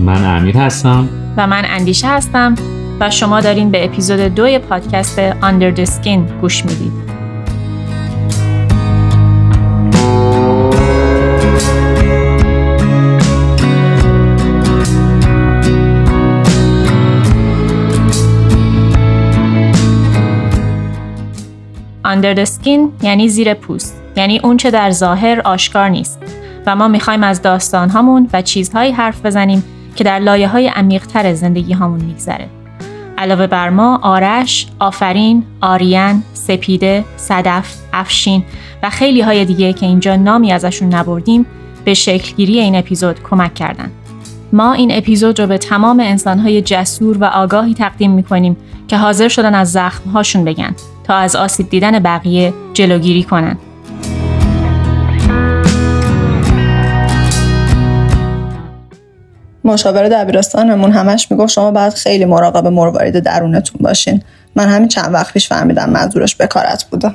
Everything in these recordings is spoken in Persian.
من امیر هستم و من اندیشه هستم و شما دارین به اپیزود دوی پادکست Under the Skin گوش می‌دید. Under the skin یعنی زیر پوست یعنی اون چه در ظاهر آشکار نیست و ما می‌خوایم از داستانهامون و چیزهایی حرف بزنیم که در لایه های عمیقتر زندگی هامون میگذره. علاوه بر ما آرش، آفرین، آریان، سپیده، صدف، افشین و خیلی های دیگه که اینجا نامی ازشون نبردیم به شکلگیری این اپیزود کمک کردن. ما این اپیزود رو به تمام انسانهای جسور و آگاهی تقدیم می‌کنیم که حاضر شدن از زخمهاشون بگن تا از آسیب دیدن بقیه جلوگیری کنن. مشاور دبیرستانمون همش می‌گفت شما باید خیلی مراقب مروارید درونتون باشین. من همین چند وقت پیش فهمیدم منظورش بکارت بوده.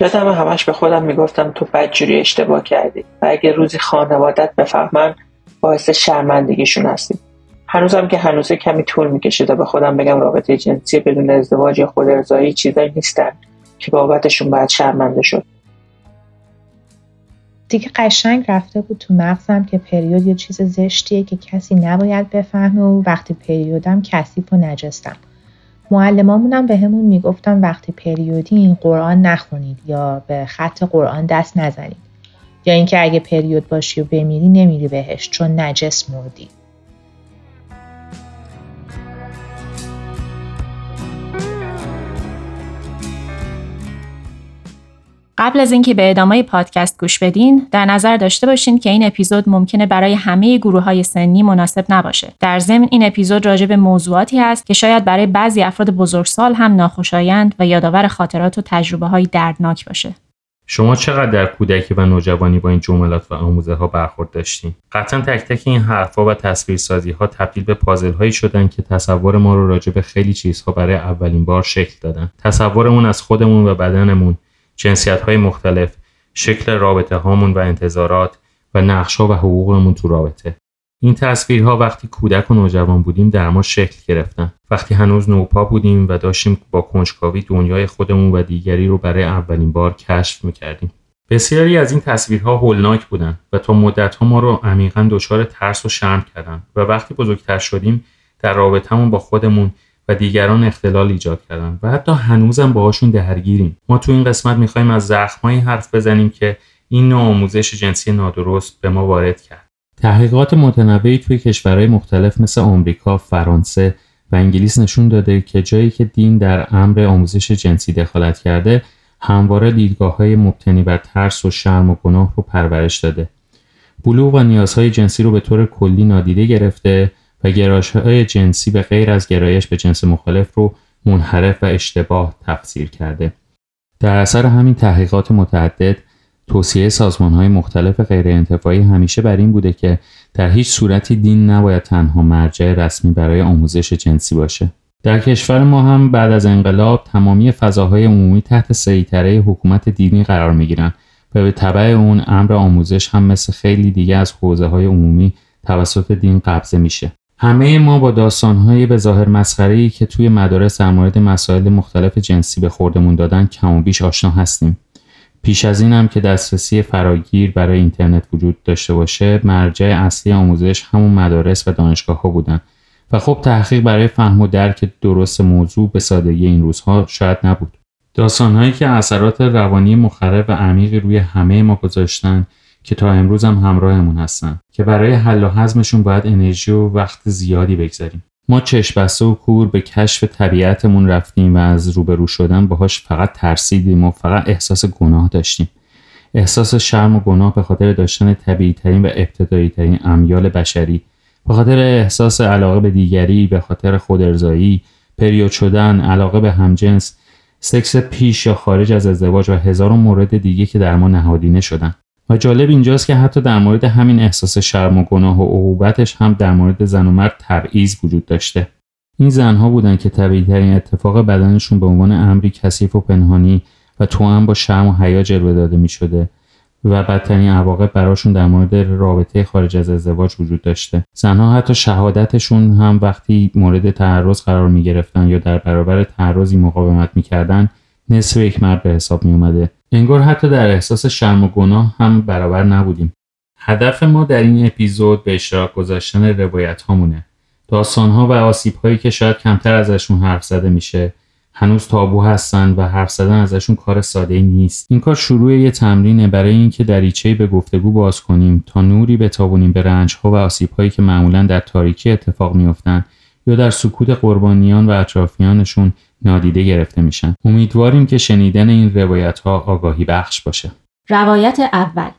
یادم همش به خودم می‌گفتم تو بدجوری اشتباه کردی و اگه روزی خانوادت بفهمن باعث شرمندگیشون هستی. هنوزم که هنوزه کمی طول می‌کشه تا به خودم بگم رابطه جنسی بدون ازدواج یا خود ارزایی چیزایی نیستن که بابتشون باید شرمنده شد. دیگه قشنگ رفته بود تو مغزم که پریود یه چیز زشتیه که کسی نباید بفهمه و وقتی پریودم کثیف و نجستم. معلمامونم به همون می‌گفتن وقتی پریودی این قرآن نخونید یا به خط قرآن دست نزنید. یا اینکه اگه پریود باشی و بمیری نمیری بهش چون نجس مردی. قبل از اینکه به ادامه پادکست گوش بدین در نظر داشته باشین که این اپیزود ممکنه برای همه گروه های سنی مناسب نباشه. در ضمن این اپیزود راجع به موضوعاتی هست که شاید برای بعضی افراد بزرگسال هم ناخوشایند و یادآور خاطرات و تجربه های دردناک باشه. شما چقدر در کودکی و نوجوانی با این جملات و آموزه ها برخورد داشتین؟ قطعا تک تک این حرفها و تصویرسازی ها تبدیل به پازل هایی شدن که تصور ما رو راجع به خیلی چیزها برای اولین بار شکل دادن. تصورمون از خودمون و بدنمون جنسیت های مختلف، شکل رابطه هامون و انتظارات و نقش و حقوقمون تو رابطه. این تصویرها وقتی کودک و نوجوان بودیم در ما شکل گرفتن. وقتی هنوز نوپا بودیم و داشتیم با کنجکاوی دنیای خودمون و دیگری رو برای اولین بار کشف می‌کردیم. بسیاری از این تصویرها هولناک بودن و تا مدتها ما رو عمیقا دچار ترس و شرم کردن و وقتی بزرگتر شدیم در رابطهمون با خودمون و دیگران اختلال ایجاد کردن. و حتی هنوزم باهاشون درگیریم. ما تو این قسمت می‌خوایم از زخمهایی حرف بزنیم که این نوع آموزش جنسی نادرست به ما وارد کرد. تحقیقات متنوعی توی کشورهای مختلف مثل آمریکا، فرانسه و انگلیس نشون داده که جایی که دین در امر آموزش جنسی دخالت کرده همواره دیدگاه های مبتنی بر ترس و شرم و گناه رو پرورش داده. بلوغ و نیازهای جنسی رو به طور کلی نادیده گرفته و گرایش های جنسی به غیر از گرایش به جنس مخالف رو منحرف و اشتباه تفسیر کرده. در اثر همین تحقیقات متعدد توصیه سازمان های مختلف غیر انتفاعی همیشه بر این بوده که در هیچ صورتی دین نباید تنها مرجع رسمی برای آموزش جنسی باشه. در کشور ما هم بعد از انقلاب تمامی فضاهای عمومی تحت سیطره حکومت دینی قرار می گیرن و به طبع اون امر آموزش هم مثل خیلی دیگه از حوزه های عمومی توسط دین قبضه میشه. همه ما با داستانهایی به ظاهر مسخره‌ای که توی مدارس در مورد مسائل مختلف جنسی به خوردمون دادن کم و بیش آشنا هستیم. پیش از این هم که دسترسی فراگیر برای اینترنت وجود داشته باشه مرجع اصلی آموزش همون مدارس و دانشگاه ها بودن و خب تحقیق برای فهم و درک درست موضوع به سادگی این روزها شاید نبود. داستانهایی که اثرات روانی مخرب و عمیقی روی همه ما گذاشتن که تا امروز هم همراهمون هستن. که برای حل و حزمشون باید انرژی و وقت زیادی بگذاریم. ما چشم بسته و کور به کشف طبیعتمون رفتیم و از روبرو شدن باهاش فقط ترسیدیم و فقط احساس گناه داشتیم. احساس شرم و گناه به خاطر داشتن طبیعی ترین و ابتدایی ترین امیال بشری. به خاطر احساس علاقه به دیگری به خاطر خودارضایی پریود شدن علاقه به همجنس سکس پیش یا خارج از ازدواج و هزاران مورد دیگه که در ما نهادینه شدن. و جالب اینجاست که حتی در مورد همین احساس شرم و گناه و عقوبتش هم در مورد زن و مرد تبعیض وجود داشته. این زنها بودن که طبیعی ترین اتفاق بدنشون به عنوان امری کثیف و پنهانی و تو هم با شرم و حیا جلوه داده می شده و بدترین عواقب براشون در مورد رابطه خارج از ازدواج وجود داشته. زنها حتی شهادتشون هم وقتی مورد تعرض قرار می گرفتن یا در برابر تعرضی مقاومت می‌کردن نصف یک مرد به حساب می اومده انگار حتی در احساس شرم و گناه هم برابر نبودیم. هدف ما در این اپیزود به اشتراک گذاشتن روایت هامونه داستان ها و آسیب هایی که شاید کمتر ازشون حرف زده میشه هنوز تابو هستن و حرف زدن ازشون کار ساده نیست. این کار شروع یه تمرینه برای اینکه دریچه به گفتگو باز کنیم تا نوری بتابونیم به رنج ها و آسیب هایی که معمولا در تاریکی اتفاق میافتند یا در سکوت قربانیان و اطرافیانشون نادیده گرفته میشن. امیدواریم که شنیدن این روایت ها آگاهی بخش باشه. روایت اول.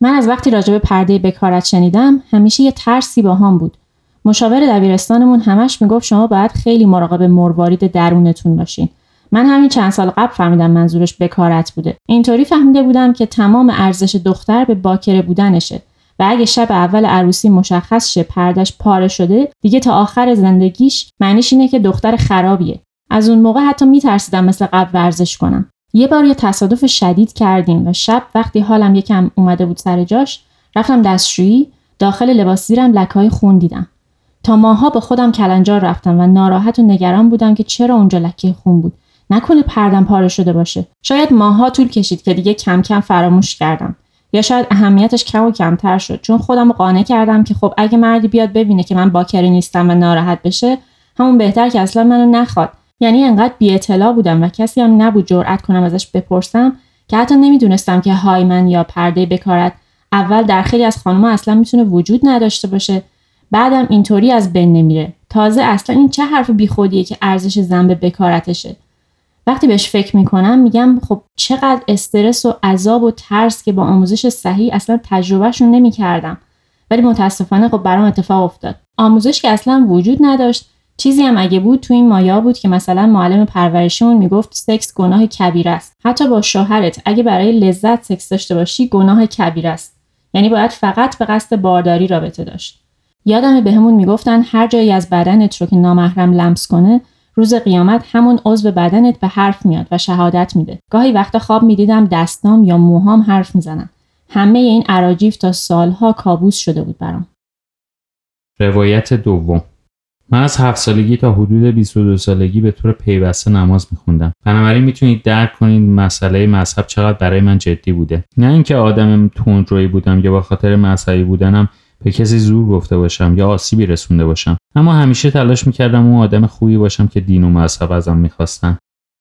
من از وقتی راجب پرده بکارت شنیدم همیشه یه ترسی با هم بود. مشاور دبیرستانمون همش می‌گفت شما باید خیلی مراقب مروارید درونتون باشین. من همین چند سال قبل فهمیدم منظورش بکارت بوده. اینطوری فهمیده بودم که تمام ارزش دختر به باکره بودنشه. و اگه شب اول عروسی مشخص شه پردش پاره شده دیگه تا آخر زندگیش معنیش اینه که دختر خرابیه. از اون موقع حتی میترسیدم مثل قبل ورزش کنم. یه بار یه تصادف شدید کردیم و شب وقتی حالم یکم اومده بود سر جاش رفتم دستشویی داخل لباس زیرم لکهای خون دیدم. تا ماها با خودم کلنجار رفتم و ناراحت و نگران بودم که چرا اونجا لکه خون بود. نکنه پردم پاره شده باشه. شاید ماها طول کشید که دیگه کم کم فراموش کردم. یا شاید اهمیتش کم و کمتر شد. چون خودم قانع کردم که خب اگه مردی بیاد ببینه که من باکری نیستم و ناراحت بشه همون بهتر که اصلا منو نخواد. یعنی انقدر بی اطلاع بودم و کسی هم نبود جرأت کنم ازش بپرسم که حتی نمی‌دونستم که من یا پرده بکارت اول در خیلی از خانمها اصلا می‌تونه وجود نداشته باشه بعدم اینطوری از بین نمیره. تازه اصلا این چه حرف بیخودیه که ارزش زن به بکارتشه؟ وقتی بهش فکر می‌کنم میگم خب چقدر استرس و عذاب و ترس که با آموزش صحیح اصلا تجربهشون نمی‌کردم. ولی متاسفانه خب برام اتفاق افتاد. آموزش که اصلا وجود نداشت چیزی هم اگه بود تو این مایا بود که مثلا معلم پرورشیمون می‌گفت سکس گناه کبیر است. حتی با شوهرت اگه برای لذت سکس داشته باشی گناه کبیر است. یعنی باید فقط به قصد بارداری رابطه داشت. یادم بهمون می‌گفتن هر جایی از بدنت رو که نامحرم لمس کنه روز قیامت همون عضو بدنت به حرف میاد و شهادت میده. گاهی وقتا خواب می‌دیدم دستام یا موهام حرف می‌زنن. همه این عراجیف تا سالها کابوس شده بود برام. روایت دوم. من از هفت سالگی تا حدود 22 سالگی به طور پیوسته نماز میخوندم. بنابراین می‌تونید درک کنید مسئله مذهب چقدر برای من جدی بوده. نه اینکه آدم تندرویی بودم یا با خاطر مذهبی بودنم به کسی زور گفته باشم یا آسیبی رسونده باشم. اما همیشه تلاش می‌کردم اون آدم خوبی باشم که دین و مذهب ازم می‌خواستن.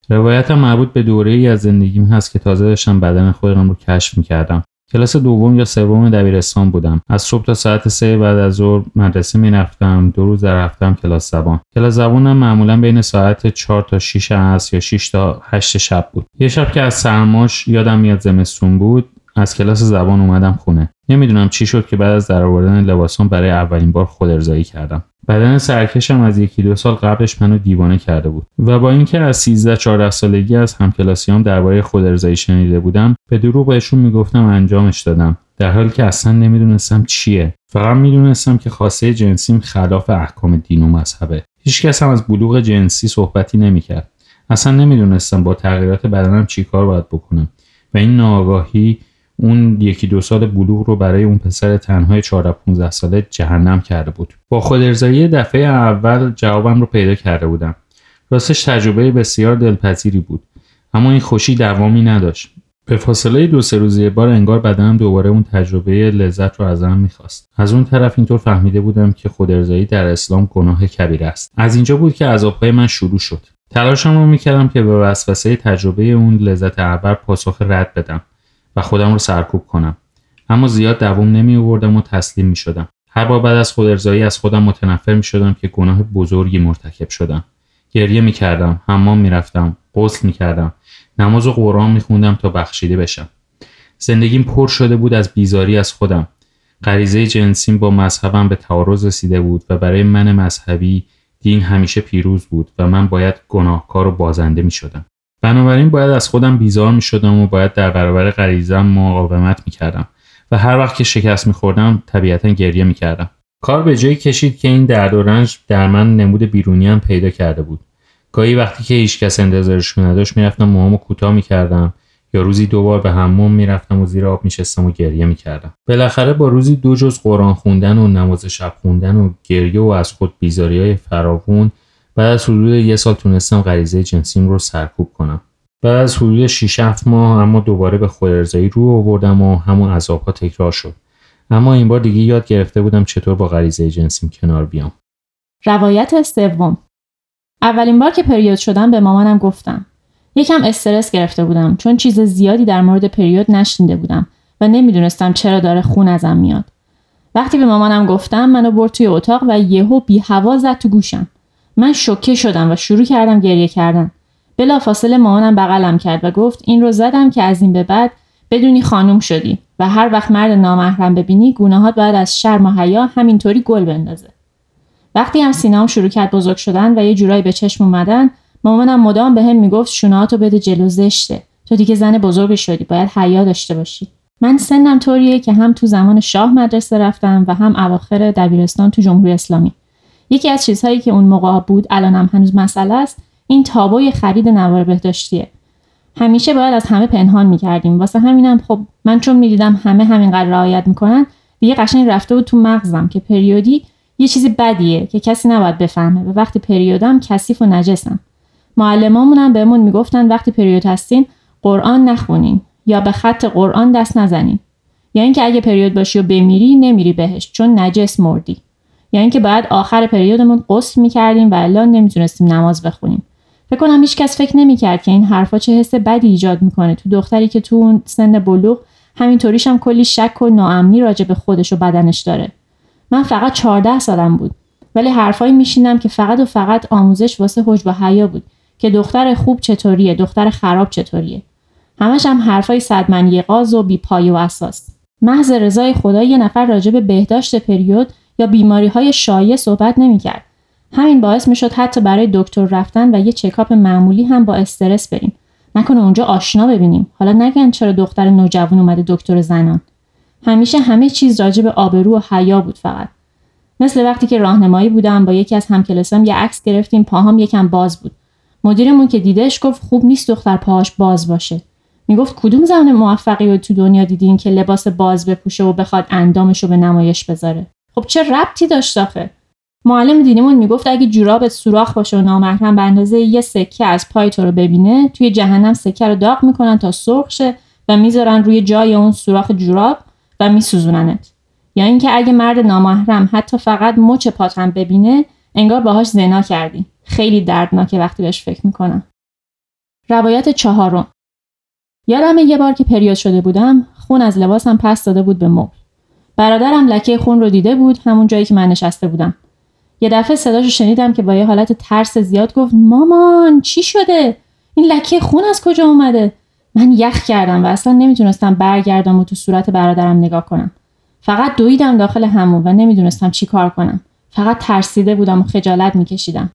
روایتم مربوط به دوره ای از زندگیم هست که تازه داشتم بدن خودم رو کشف می‌کردم. کلاس دوم یا سوم دبیرستان بودم. از صبح تا ساعت سه بعد از ظهر مدرسه می‌رفتم دو روز در هفتم کلاس زبان. کلاس زبانم معمولا بین ساعت 4 تا 6 عصر یا 6 تا 8 شب بود. یه شب که از سرماش یادم میاد زمستون بود از کلاس زبان اومدم خونه. نمی‌دونم چی شد که بعد از درآوردن لباسام برای اولین بار خود ارزایی کردم. بدن سرکشم از یکی دو سال قبلش منو دیوانه کرده بود. و با اینکه از 13 14 سالگی از همکلاسیام درباره خود ارزایی شنیده بودم به دروغ بهشون می‌گفتم انجامش دادم. در حالی که اصلا نمی‌دونستم چیه. فقط می‌دونستم که خواسته جنسیم خلاف احکام دین و مذهبه. هیچکس هم از بلوغ جنسی صحبتی نمی‌کرد. اصلا نمی‌دونستم با تغییرات بدنم چیکار باید بکنم. و این ناآگاهی اون یکی دو سال بلوغ رو برای اون پسر تنهای 14 15 ساله جهنم کرده بود. با خود ارزایی دفعه اول جوابم رو پیدا کرده بودم. راستش تجربه بسیار دلپذیری بود. اما این خوشی دوامی نداشت. به فاصله دو سه روزه بار انگار بدنم دوباره اون تجربه لذت رو ازم می‌خواست. از اون طرف اینطور فهمیده بودم که خود ارزایی در اسلام گناه کبیر است. از اینجا بود که عذابهای من شروع شد. تلاشم رو می‌کردم که به وسوسه تجربه اون لذت اول پاسخ رد بدم. و خودم رو سرکوب کنم. اما زیاد دوام نمی آوردم و تسلیم می شدم. هر بار بعد از خودارضایی از خودم متنفر می شدم که گناه بزرگی مرتکب شدم. گریه می کردم حمام می رفتم غسل می کردم نماز و قرآن می خوندم تا بخشیده بشم. زندگیم پر شده بود از بیزاری از خودم. غریزه جنسیم با مذهبم به تعارض رسیده بود و برای من مذهبی دین همیشه پیروز بود و من باید گناهکار و بازنده می شدم. بنابراین باید از خودم بیزار می شدم و باید در برابر غریزم مقاومت می کردم و هر وقت که شکست می خوردم طبیعتا گریه می کردم. کار به جایی کشید که این درد و رنج در من نمود بیرونی هم پیدا کرده بود. گاهی وقتی که هیچ کس انتظارش نداشت می‌رفتم موهامو کوتاه می‌کردم یا روزی دوبار به حمام می‌رفتم و زیر آب میشستم و گریه می‌کردم بالاخره با روزی دو جز قرآن خوندن و نماز شب خوندن و گریه و از خود بیزاری های فراوون بعد از حدود یه سال تونستم غریزه جنسیم رو سرکوب کنم. بعد از حدود 6 7 ماه اما دوباره به خود ارزایی رو آوردم و همون عذابها تکرار شد. اما این بار دیگه یاد گرفته بودم چطور با غریزه جنسیم کنار بیام. روایت سوم. اولین بار که پریود شدم به مامانم گفتم. یکم استرس گرفته بودم چون چیز زیادی در مورد پریود نشنیده بودم و نمی‌دونستم چرا داره خون ازم میاد. وقتی به مامانم گفتم منو برد توی اتاق و یهو بی هوا زد تو گوشم. من شوکه شدم و شروع کردم گریه کردن. بلا فاصله مامانم بغلم کرد و گفت این رو زدم که از این به بعد بدونی خانوم شدی و هر وقت مرد نامحرم ببینی گناهات باید از شرم و حیا همینطوری گل بندازه. وقتی هم سینام شروع کرد بزرگ شدن و یه جورایی به چشم اومدن مامانم مدام به هم می‌گفت شونهاتو بده جلو زشته. تو دیگه زن بزرگی شدی باید حیا داشته باشی. من سنم طوریه که هم تو زمان شاه مدرسه رفتم و هم اواخر دبیرستان تو جمهوری اسلامی. یکی از چیزهایی که اون موقع بود الانم هنوز مسئله است این تابوی خرید نوار بهداشتیه. همیشه باید از همه پنهان می‌کردیم. واسه همینم خب من چون می‌دیدم همه همینقدر رعایت می‌کنن دیگه قشنگ رفته بود تو مغزم که پریودی یه چیزی بدیه که کسی نباید بفهمه و وقتی پریودم کثیف و نجسم. معلمامون بهمون می‌گفتن وقتی پریود هستین قرآن نخونین یا به خط قرآن دست نزنین. یا اینکه اگه پریود باشی و بمیری نمیری بهش چون نجس مردی. یا اینکه باید آخر پریودمون غسل می‌کردیم و الان نمی‌تونستیم نماز بخونیم. فکر کنم هیچ کس فکر نمی‌کرد که این حرفا چه حس بدی ایجاد می‌کنه. تو دختری که تو اون سن بلوغ همینطوریش هم کلی شک و ناامنی راجع به خودش و بدنش داره. من فقط 14 سالم بود. ولی حرفایی میشینم که فقط و فقط آموزش واسه حجب و حیا بود. که دختر خوب چطوریه دختر خراب چطوریه. همش هم حرفای صدمنی قاز و بیپای و اساس محض رضای خدا یه نفر راجع به بهداشت پریود یا بیماری های شایع صحبت نمی‌کرد. همین باعث می‌شد حتی برای دکتر رفتن و یه چکاپ معمولی هم با استرس بریم. نکنه اونجا آشنا ببینیم. حالا نگن چرا دختر نوجوان اومده دکتر زنان. همیشه همه چیز راجع به آبرو و حیا بود فقط. مثل وقتی که راهنمایی بودم با یکی از همکلاسام یه عکس گرفتیم پاهام یکم باز بود. مدیرمون که دیدش گفت خوب نیست دختر پاهاش باز باشه. می‌گفت کدوم زن موفقی تو دنیا دیدین که لباس باز بپوشه و بخواد اندامش رو به نمایش بذاره؟ خب چه ربطی داشت آخه؟ معلم دینیمون می‌گفت اگه جورابت سوراخ باشه و نامحرم به اندازه یه سکه از پای تو رو ببینه توی جهنم سکه رو داغ می‌کنن تا سرخ شه و می‌ذارن روی جای اون سوراخ جوراب و میسوزوننت. یا اینکه اگه مرد نامحرم حتی فقط مچ پات هم ببینه انگار باهاش زنا کردی. خیلی دردناکه وقتی بهش فکر می‌کنم. روایت چهارم. یادم یه بار که پریود شده بودم خون از لباسم پس داده بود به مبل. برادرم لکه خون رو دیده بود همون جایی که من نشسته بودم. یه دفعه صداشو شنیدم که با یه حالت ترس زیاد گفت مامان چی شده؟ این لکه خون از کجا اومده؟ من یخ کردم و اصلا نمی‌تونستم برگردم و تو صورت برادرم نگاه کنم. فقط دویدم داخل همون و نمی‌دونستم چی کار کنم. فقط ترسیده بودم و خجالت میکشیدم.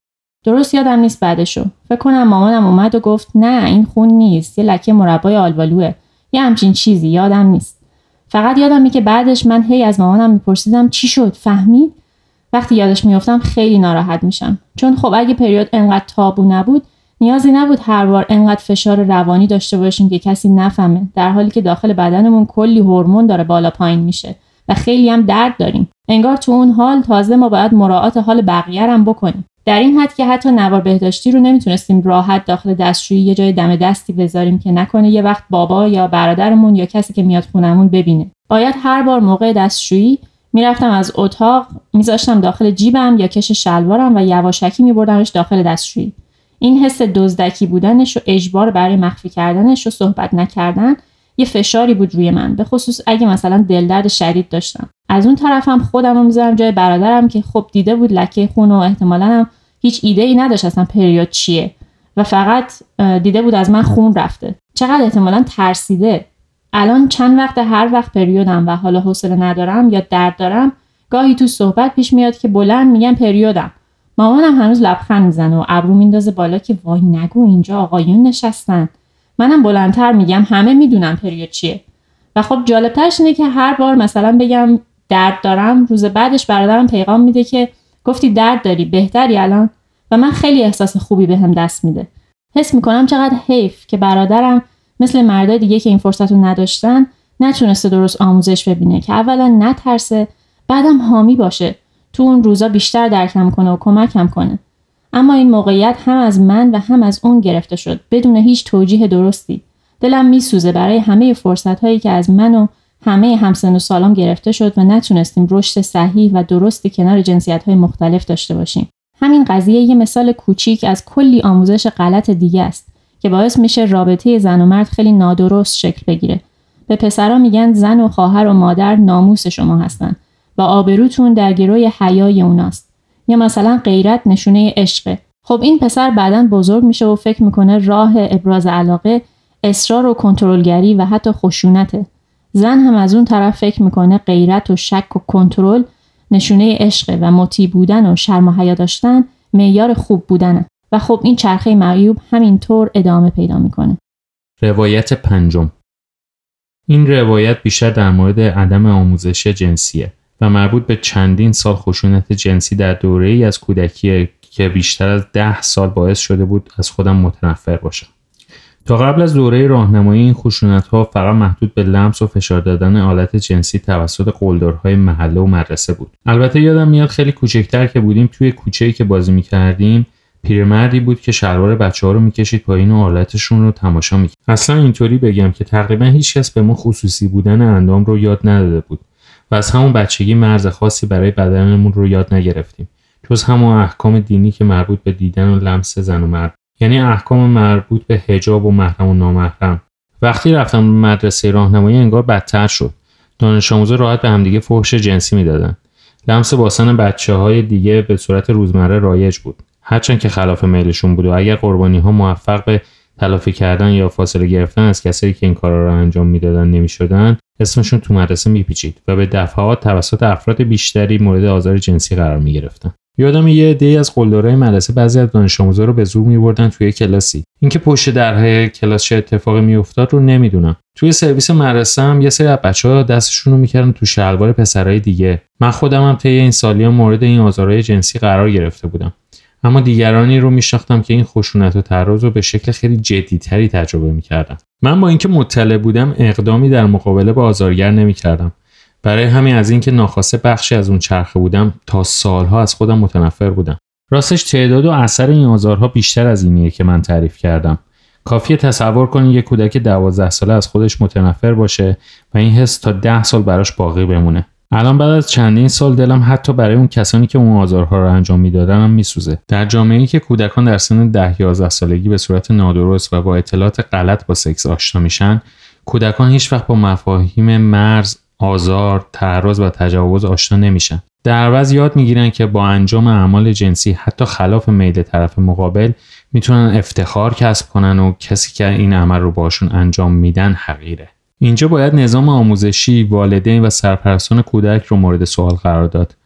درست یادم نیست بعدشو. فکر کنم مامانم اومد و گفت نه این خون نیست. یه لکه مربای آلبالوه. یه همچین چیزی یادم نیست. فقط یادم که بعدش من هی از مامانم میپرسیدم چی شد؟ فهمید؟ وقتی یادش میافتم خیلی ناراحت میشم. چون خب اگه پریود انقدر تابو نبود نیازی نبود هر بار انقدر فشار روانی داشته باشیم که کسی نفهمه. در حالی که داخل بدنمون کلی هورمون داره بالا پایین میشه و خیلی هم درد داریم. انگار تو اون حال تازه ما باید مراعات حال بقیه هم بکنیم. در این حد که حتی نوار بهداشتی رو نمی‌تونستیم راحت داخل دستشویی یه جای دم دستی بذاریم که نکنه یه وقت بابا یا برادرمون یا کسی که میاد خونمون ببینه. باید هر بار موقع دستشویی می‌رفتم از اتاق میذاشتم داخل جیبم یا کش شلوارم و یواشکی میبردمش داخل دستشویی. این حس دزدکی بودنش و اجبار برای مخفی کردنش و صحبت نکردن یه فشاری بود روی من به خصوص اگه مثلا دلدرد شدید داشتم. از اون طرفم خودم رو می‌ذارم جای برادرم که خب دیده بود لکه خون و احتمالا هم هیچ ایده ای نداشت اصلا پریود چیه. و فقط دیده بود از من خون رفته. چقدر احتمالا ترسیده. الان چند وقت هر وقت پریودم و حالا حوصله ندارم یا درد دارم گاهی تو صحبت پیش میاد که بلند میگم پریودم. مامانم هنوز لبخند می‌زنه و ابرو میندازه بالا که وای نگو اینجا آقایون نشستن. منم بلندتر میگم همه می‌دونن پریود چیه. و خب جالبترش اینه که هر بار مثلا بگم درد دارم روز بعدش برادرم پیغام میده که گفتی درد داری بهتری الان؟ و من خیلی احساس خوبی بهم به دست میده. حس می‌کنم چقدر حیف که برادرم مثل مردای دیگه که این فرصت رو نداشتن نتونسته درست آموزش ببینه که اولا نترسه بعدم حامی باشه. تو اون روزا بیشتر درکم کنه و کمکم کنه. اما این موقعیت هم از من و هم از اون گرفته شد بدون هیچ توجیه درستی. دلم میسوزه برای همه فرصت هایی که از من و همه همسن و سالام گرفته شد و نتونستیم رشد صحیح و درستی کنار جنسیت های مختلف داشته باشیم. همین قضیه یه مثال کوچیک از کلی آموزش غلط دیگه است که باعث میشه رابطه زن و مرد خیلی نادرست شکل بگیره. به پسرا میگن زن و خواهر و مادر ناموس شما هستن و آبروتون در گروی حیای اوناست. یا مثلا غیرت نشونه عشقه. خب این پسر بعدا بزرگ میشه و فکر می‌کنه راه ابراز علاقه اصرار و کنترلگری و حتی خشونته. زن هم از اون طرف فکر می‌کنه غیرت و شک و کنترل نشونه عشق و مطیع بودن و شرم و حیا داشتن معیار خوب بودنه. و خب این چرخه معیوب همینطور ادامه پیدا می‌کنه. روایت پنجم. این روایت بیشتر در مورد عدم آموزش جنسیه. و مربوط به چندین سال خشونت جنسی در دوره ای از کودکی که بیشتر از ده سال باعث شده بود از خودم متنفر باشم. تا قبل از دوره راهنمایی این خشونت ها فقط محدود به لمس و فشار دادن آلت جنسی توسط قلدرهای محله و مدرسه بود. البته یادم میاد خیلی کوچکتر که بودیم توی کوچه‌ای که بازی می‌کردیم پیرمردی بود که شلوار بچه ها رو می‌کشید پایین و آلتشون رو تماشا می‌کرد. اصلا اینطوری بگم که تقریبا هیچکس به ما خصوصی بودن اندام رو یاد نداده بود. از همون بچگی مرز خاصی برای بدنمون رو یاد نگرفتیم. جز همون احکام دینی که مربوط به دیدن و لمس زن و مرد. یعنی احکام مربوط به حجاب و محرم و نامحرم. وقتی رفتم مدرسه راهنمایی انگار بدتر شد. دانش آموزا راحت به همدیگه فحش جنسی می‌دادن. لمس باسن بچه های دیگه به صورت روزمره رایج بود. هرچند که خلاف میلشون بود و اگر قربانی ها موفق به تلافی کردن یا فاصله گرفتن از کسایی که این کارا رو انجام می‌دادن نمی‌شدن اسمشون تو مدرسه میپیچید و به دفعات توسط افراد بیشتری مورد آزار جنسی قرار می‌گرفتن. یادم یه عده از قلدرهای مدرسه بعضی از دانش آموزا رو به زور میبردن توی کلاسی. اینکه پشت درهای کلاس چه اتفاقی میافتاد رو نمی‌دونم. توی سرویس مدرسه هم یه سری از بچه ها دستشون رو می‌کردن تو شلوار پسرهای دیگه. من خودم هم طی این سالیان مورد این آزارهای جنسی قرار گرفته بودم. اما دیگرانی رو میشناختم که این خشونت و تعرض رو به شکل خیلی جدیتری تجربه می‌کردن. من با اینکه مطلع بودم اقدامی در مقابله با آزارگر نمی‌کردم. برای همین از اینکه ناخواسته بخشی از اون چرخه بودم تا سالها از خودم متنفر بودم. راستش تعداد و اثر این آزارها بیشتر از اینیه که من تعریف کردم. کافیه تصور کنید یک کودک دوازده ساله از خودش متنفر باشه و این حس تا ده سال براش باقی بمونه. الان بعد از چندین سال دلم حتی برای اون کسانی که اون آزارها رو انجام می‌دادن هم میسوزه. در جامعه که کودکان در سن ده 11 سالگی به صورت نادرست و با اطلاعات غلط با سکس آشنا میشن کودکان هیچ وقت با مفاهیم مرز آزار تعرض و تجاوز آشنا نمیشن. در عوض یاد می‌گیرن که با انجام اعمال جنسی حتی خلاف میل طرف مقابل می‌تونن افتخار کسب کنن و کسی که این عمل رو باشون انجام میدن حقیره. اینجا باید نظام آموزشی والدین و سرپرستان کودک رو مورد سوال قرار داد.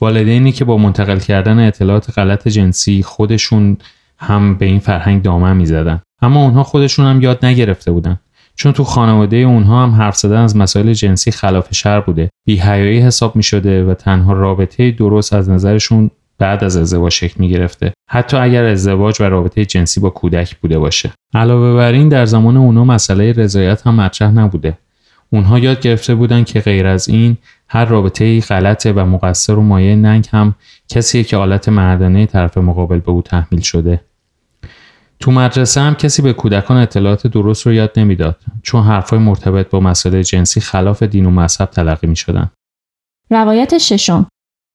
والدینی که با منتقل کردن اطلاعات غلط جنسی خودشون هم به این فرهنگ دامن می‌زدن. اما اونها خودشون هم یاد نگرفته بودن. چون تو خانواده اونها هم حرف زدن از مسائل جنسی خلاف شر بوده. بیهیایی حساب می شده و تنها رابطه درست از نظرشون بعد از ازدواج شکل می گرفته حتی اگر ازدواج و رابطه جنسی با کودک بوده باشه. علاوه بر این در زمان اونا مسئله رضایت هم مطرح نبوده. اونها یاد گرفته بودن که غیر از این هر رابطه غلطه و مقصر و مایه ننگ هم کسیه که آلت مردانه طرف مقابل به او تحمیل شده. تو مدرسه هم کسی به کودکان اطلاعات درست رو یاد نمی‌داد چون حرفای مرتبط با مسئله جنسی خلاف دین و مذهب تلقی می شدن. روایت ششم.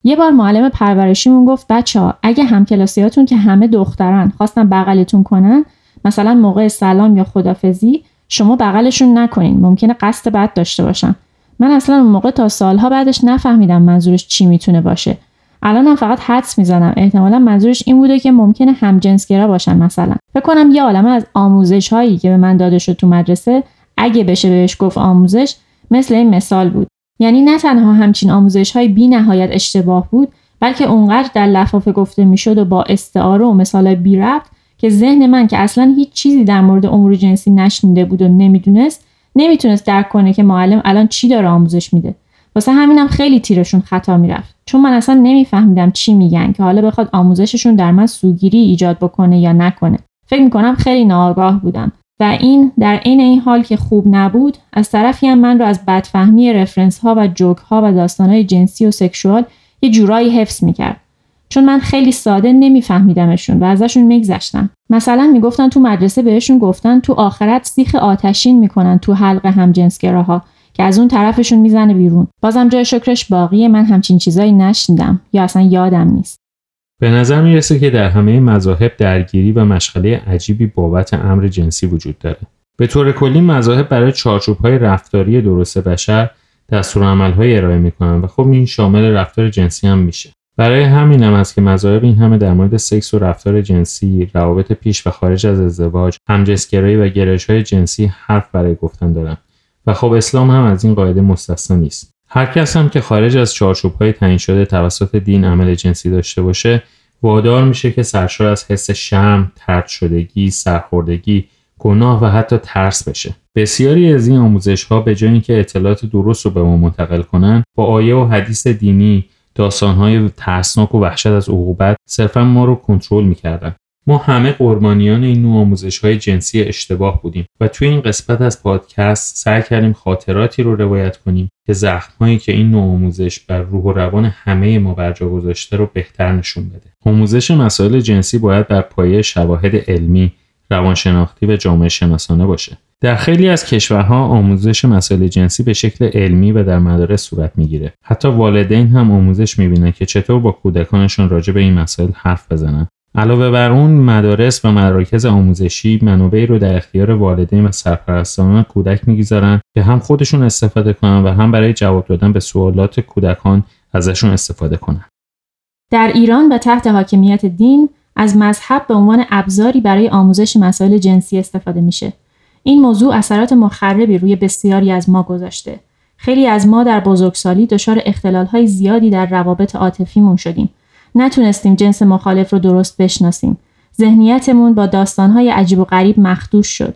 یه بار معلم پرورشیمون گفت بچه ها اگه همکلاسیاتون که همه دخترن خواستن بغلتون کنن مثلا موقع سلام یا خدافزی شما بغلشون نکنین ممکنه قصد بد داشته باشن. من اصلا اون موقع تا سالها بعدش نفهمیدم منظورش چی می‌تونه باشه. الانم فقط حدس می‌زنم. احتمالا منظورش این بوده که ممکنه همجنسگرا باشن مثلا. فکر کنم یه عالمه از آموزش هایی که به من داده شد تو مدرسه اگه بشه بهش گفت آموزش مثل این مثال بود. یعنی نه تنها همچین آموزش های بی نهایت اشتباه بود بلکه اونقدر در لفافه گفته می‌شد و با استعاره و مثال بی ربط که ذهن من که اصلا هیچ چیزی در مورد امور جنسی نشنیده بود و نمی‌دونست نمی‌تونست درک کنه که معلم الان چی داره آموزش میده. واسه همینم خیلی تیرشون خطا می‌رفت. چون من اصلا نمیفهمیدم چی میگن که حالا بخواد آموزششون در من سوگیری ایجاد بکنه یا نکنه. فکر می‌کنم خیلی ناآگاه بودم. و این در عین این حال که خوب نبود از طرفی هم من رو از بدفهمی رفرنس ها و جوک ها و داستان های جنسی و سکشوال یه جورایی حفظ می‌کرد. چون من خیلی ساده نمیفهمیدمشون و ازشون میگذشتم. مثلا می‌گفتن تو مدرسه بهشون گفتن تو آخرت سیخ آتشین می‌کنن تو حلق همجنسگراها که از اون طرفشون می‌زنه بیرون. بازم جای شکرش باقیه من همچین چیزایی نشنیدم یا اصلا یادم نیست. به نظر می‌رسه که در همه مذاهب درگیری و مشغله عجیبی بابت امر جنسی وجود داره. به طور کلی مذاهب برای چارچوب های رفتاری درست بشر های ارائه می‌کنن و خب این شامل رفتار جنسی هم میشه. برای همین هم است که مذاهب این همه در مورد سکس و رفتار جنسی روابط پیش و خارج از ازدواج همجنسگرایی و گرایش های جنسی حرف برای گفتن دارن و خب اسلام هم از این قاعده مستثنا نیست هر کس هم که خارج از چارچوب های تعیین شده توسط دین عمل جنسی داشته باشه وادار میشه که سرشار از حس شرم، ترد شدگی، سرخوردگی، گناه و حتی ترس بشه. بسیاری از این آموزش ها به جای اینکه اطلاعات درست رو به ما منتقل کنن با آیه و حدیث دینی داستانهای ترسناک و وحشت از عقوبت صرفا ما رو کنترل می‌کردن ما همه قربانیان این نوع آموزش های جنسی اشتباه بودیم و توی این قسمت از پادکست سعی کردیم خاطراتی رو روایت کنیم که زخم هایی که این نوع آموزش بر روح و روان همه ما برجا گذاشته رو بهتر نشون بده. آموزش مسائل جنسی باید بر پایه شواهد علمی، روانشناختی و جامعه شناسانه باشه. در خیلی از کشورها آموزش مسائل جنسی به شکل علمی و در مدارس صورت می‌گیره. حتی والدین هم آموزش می‌بینن که چطور با کودکانشون راجع به این مسائل حرف بزنن. علاوه بر اون مدارس و مراکز آموزشی منابعی رو در اختیار والدین و سرپرستان کودک می‌گذارن که هم خودشون استفاده کنن و هم برای جواب دادن به سوالات کودکان ازشون استفاده کنن. در ایران و تحت حاکمیت دین از مذهب به عنوان ابزاری برای آموزش مسائل جنسی استفاده میشه. این موضوع اثرات مخربی روی بسیاری از ما گذاشته. خیلی از ما در بزرگسالی دچار اختلالهای زیادی در روابط عاطفیمون شدیم نتونستیم جنس مخالف رو درست بشناسیم. ذهنیتمون با داستانهای عجیب و غریب مخدوش شد.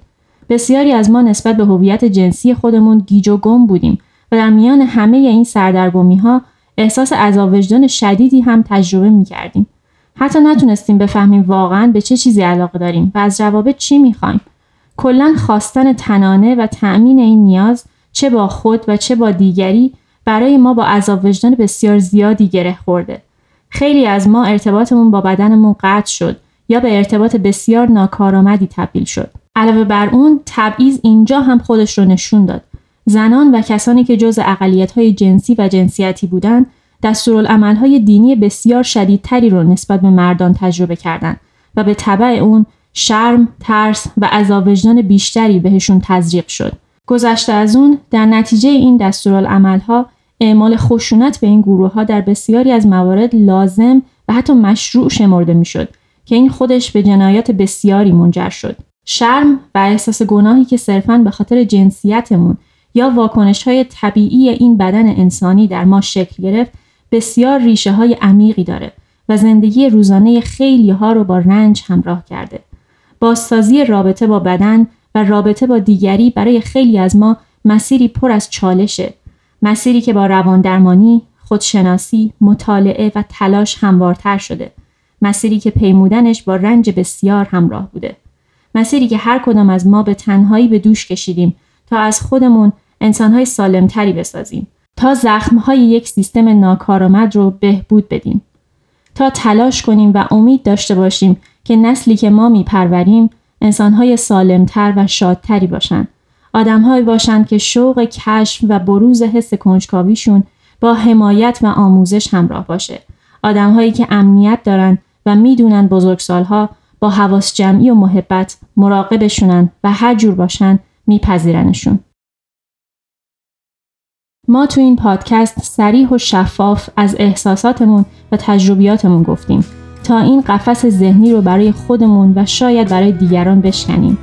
بسیاری از ما نسبت به هویت جنسی خودمون گیج و گم بودیم و در میان همه این سردرگمی ها احساس عذاب وجدان شدیدی هم تجربه می کردیم. حتی نتونستیم بفهمیم واقعا به چه چیزی علاقه داریم و از جواب چی می‌خوایم. کلا خواستن تنانه و تأمین این نیاز چه با خود و چه با دیگری برای ما با عذاب وجدان بسیار زیادی گره خورده. خیلی از ما ارتباطمون با بدنمون قطع شد یا به ارتباط بسیار ناکارآمدی تبدیل شد. علاوه بر اون تبعیض اینجا هم خودش رو نشون داد. زنان و کسانی که جز های جنسی و جنسیتی بودند دستورالعملهای دینی بسیار شدیدتری رو نسبت به مردان تجربه کردند و به طبع اون شرم، ترس و عذاب وجدان بیشتری بهشون تزریق شد. گذشته از اون در نتیجه این دستورالعملها اعمال خشونت به این گروه ها در بسیاری از موارد لازم و حتی مشروع شمرده می‌شد که این خودش به جنایات بسیاری منجر شد. شرم و احساس گناهی که صرفاً به خاطر جنسیتمون یا واکنش های طبیعی این بدن انسانی در ما شکل گرفت بسیار ریشه های عمیقی داره و زندگی روزانه خیلی ها رو با رنج همراه کرده. بازسازی رابطه با بدن و رابطه با دیگری برای خیلی از ما مسیری پر از چالشه مسیری که با روان درمانی، خودشناسی، مطالعه و تلاش هموارتر شده. مسیری که پیمودنش با رنج بسیار همراه بوده. مسیری که هر کدام از ما به تنهایی به دوش کشیدیم تا از خودمون انسانهای سالمتری بسازیم. تا زخمهای یک سیستم ناکارآمد رو بهبود بدیم. تا تلاش کنیم و امید داشته باشیم که نسلی که ما میپروریم انسانهای سالمتر و شادتری باشند آدمهایی باشند که شوق کشف و بروز حس کنجکاویشون با حمایت و آموزش همراه باشه. آدمهایی که امنیت دارن و می‌دونن بزرگسالها با حواس جمعی و محبت مراقبشونن و هر جور باشن میپذیرنشون. ما تو این پادکست سریح و شفاف از احساساتمون و تجربیاتمون گفتیم تا این قفس ذهنی رو برای خودمون و شاید برای دیگران بشکنیم.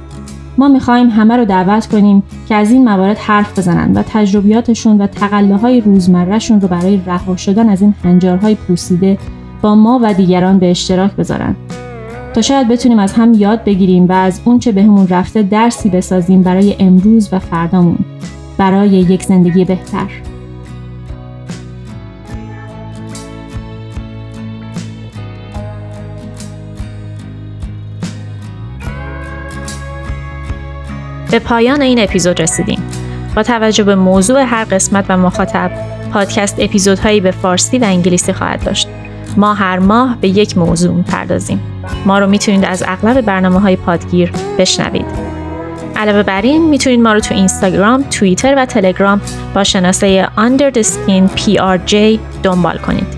ما می‌خواهیم همه رو دعوت کنیم که از این موارد حرف بزنن و تجربیاتشون و تقله های روزمرهشون رو برای رها شدن از این هنجارهای پوسیده با ما و دیگران به اشتراک بذارن. تا شاید بتونیم از هم یاد بگیریم و از اونچه بهمون رفته درسی بسازیم برای امروز و فردامون. برای یک زندگی بهتر. به پایان این اپیزود رسیدیم. با توجه به موضوع هر قسمت و مخاطب، پادکست اپیزودهایی به فارسی و انگلیسی خواهد داشت. ما هر ماه به یک موضوع می‌پردازیم. ما رو می‌تونید از اغلب برنامه های پادگیر بشنوید. علاوه بر این می‌تونید ما رو تو اینستاگرام، توییتر و تلگرام با شناسه Under the Skin PRJ دنبال کنید.